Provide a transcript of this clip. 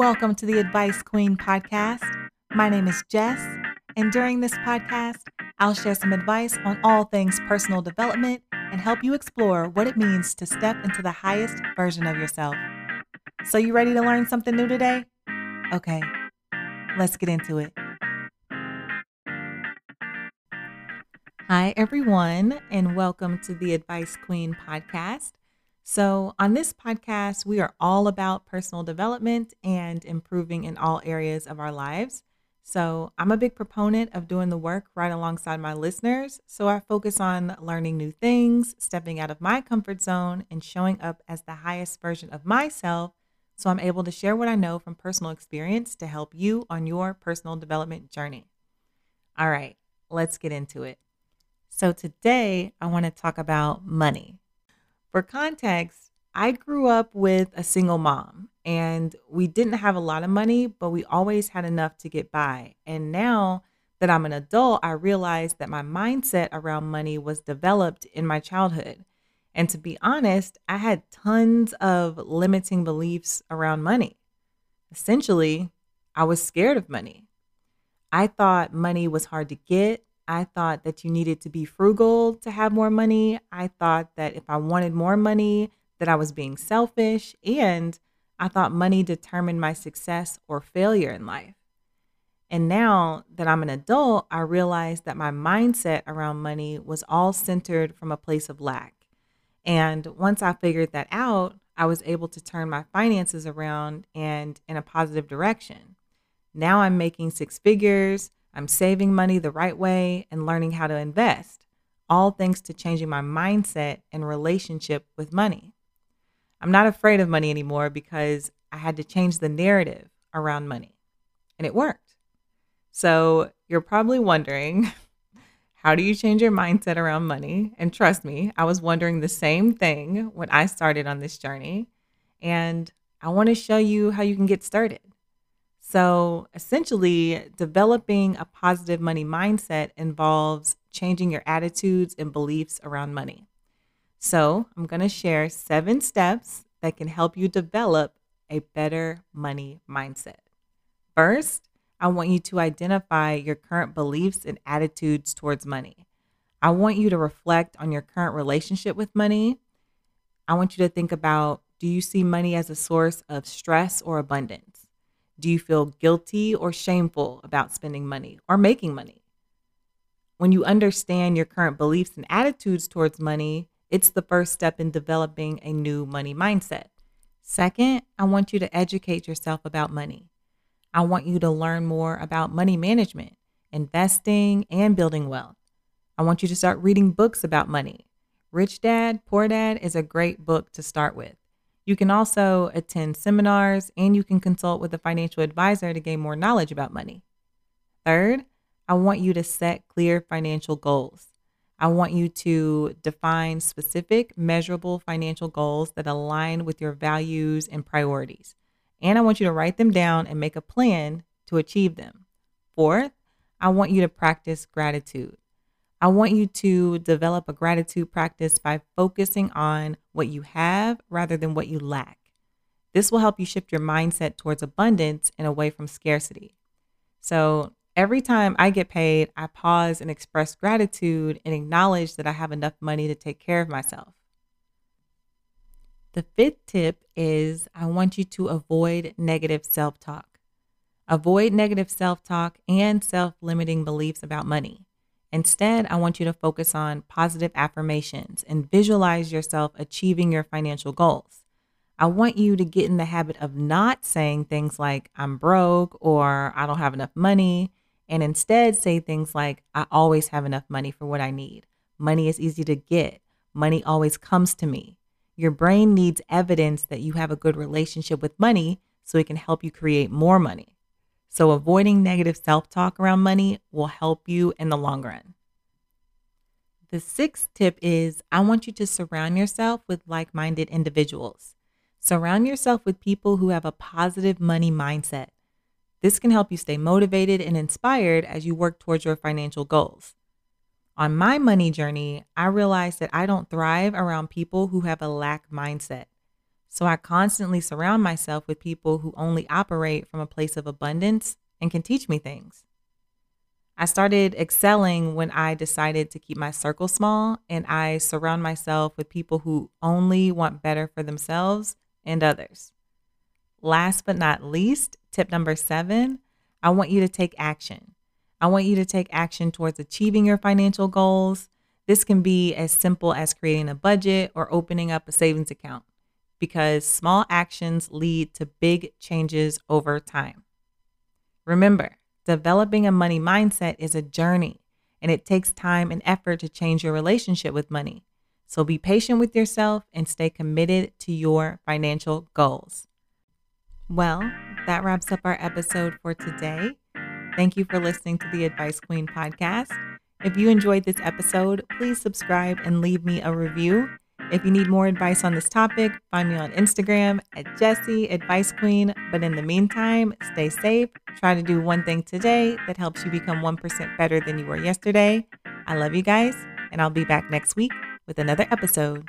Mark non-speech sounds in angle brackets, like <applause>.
Welcome to the Advice Queen podcast. My name is Jess, and during this podcast, I'll share some advice on all things personal development and help you explore what it means to step into the highest version of yourself. So, you ready to learn something new today? Okay, let's get into it. Hi, everyone, and welcome to the Advice Queen podcast. So, on this podcast, we are all about personal development and improving in all areas of our lives. So, I'm a big proponent of doing the work right alongside my listeners. So, I focus on learning new things, stepping out of my comfort zone, and showing up as the highest version of myself. So, I'm able to share what I know from personal experience to help you on your personal development journey. All right, let's get into it. So, today I want to talk about money. For context, I grew up with a single mom and we didn't have a lot of money, but we always had enough to get by. And now that I'm an adult, I realized that my mindset around money was developed in my childhood. And to be honest, I had tons of limiting beliefs around money. Essentially, I was scared of money. I thought money was hard to get. I thought that you needed to be frugal to have more money. I thought that if I wanted more money, that I was being selfish. And I thought money determined my success or failure in life. And now that I'm an adult, I realize that my mindset around money was all centered from a place of lack. And once I figured that out, I was able to turn my finances around and in a positive direction. Now I'm making six figures. I'm saving money the right way and learning how to invest, all thanks to changing my mindset and relationship with money. I'm not afraid of money anymore because I had to change the narrative around money, and it worked. So you're probably wondering, <laughs> how do you change your mindset around money? And trust me, I was wondering the same thing when I started on this journey. And I want to show you how you can get started. So essentially, developing a positive money mindset involves changing your attitudes and beliefs around money. So I'm going to share seven steps that can help you develop a better money mindset. First, I want you to identify your current beliefs and attitudes towards money. I want you to reflect on your current relationship with money. I want you to think about do you see money as a source of stress or abundance? Do you feel guilty or shameful about spending money or making money? When you understand your current beliefs and attitudes towards money, it's the first step in developing a new money mindset. Second, I want you to educate yourself about money. I want you to learn more about money management, investing, and building wealth. I want you to start reading books about money. Rich Dad, Poor Dad is a great book to start with. You can also attend seminars and you can consult with a financial advisor to gain more knowledge about money. Third, I want you to set clear financial goals. I want you to define specific, measurable financial goals that align with your values and priorities. And I want you to write them down and make a plan to achieve them. Fourth, I want you to practice gratitude. I want you to develop a gratitude practice by focusing on what you have rather than what you lack. This will help you shift your mindset towards abundance and away from scarcity. So, every time I get paid, I pause and express gratitude and acknowledge that I have enough money to take care of myself. The fifth tip is I want you to avoid negative self talk. Avoid negative self talk and self limiting beliefs about money. Instead, I want you to focus on positive affirmations and visualize yourself achieving your financial goals. I want you to get in the habit of not saying things like, I'm broke or I don't have enough money, and instead say things like, I always have enough money for what I need. Money is easy to get. Money always comes to me. Your brain needs evidence that you have a good relationship with money so it can help you create more money. So, avoiding negative self talk around money will help you in the long run. The sixth tip is I want you to surround yourself with like minded individuals. Surround yourself with people who have a positive money mindset. This can help you stay motivated and inspired as you work towards your financial goals. On my money journey, I realized that I don't thrive around people who have a lack mindset. So I constantly surround myself with people who only operate from a place of abundance and can teach me things. I started excelling when I decided to keep my circle small and I surround myself with people who only want better for themselves and others. Last but not least, tip number seven I want you to take action. I want you to take action towards achieving your financial goals. This can be as simple as creating a budget or opening up a savings account because small actions lead to big changes over time. Remember, Developing a money mindset is a journey and it takes time and effort to change your relationship with money. So be patient with yourself and stay committed to your financial goals. Well, that wraps up our episode for today. Thank you for listening to the Advice Queen podcast. If you enjoyed this episode, please subscribe and leave me a review. If you need more advice on this topic, find me on Instagram at Jessie Advice Queen. But in the meantime, stay safe. Try to do one thing today that helps you become 1% better than you were yesterday. I love you guys, and I'll be back next week with another episode.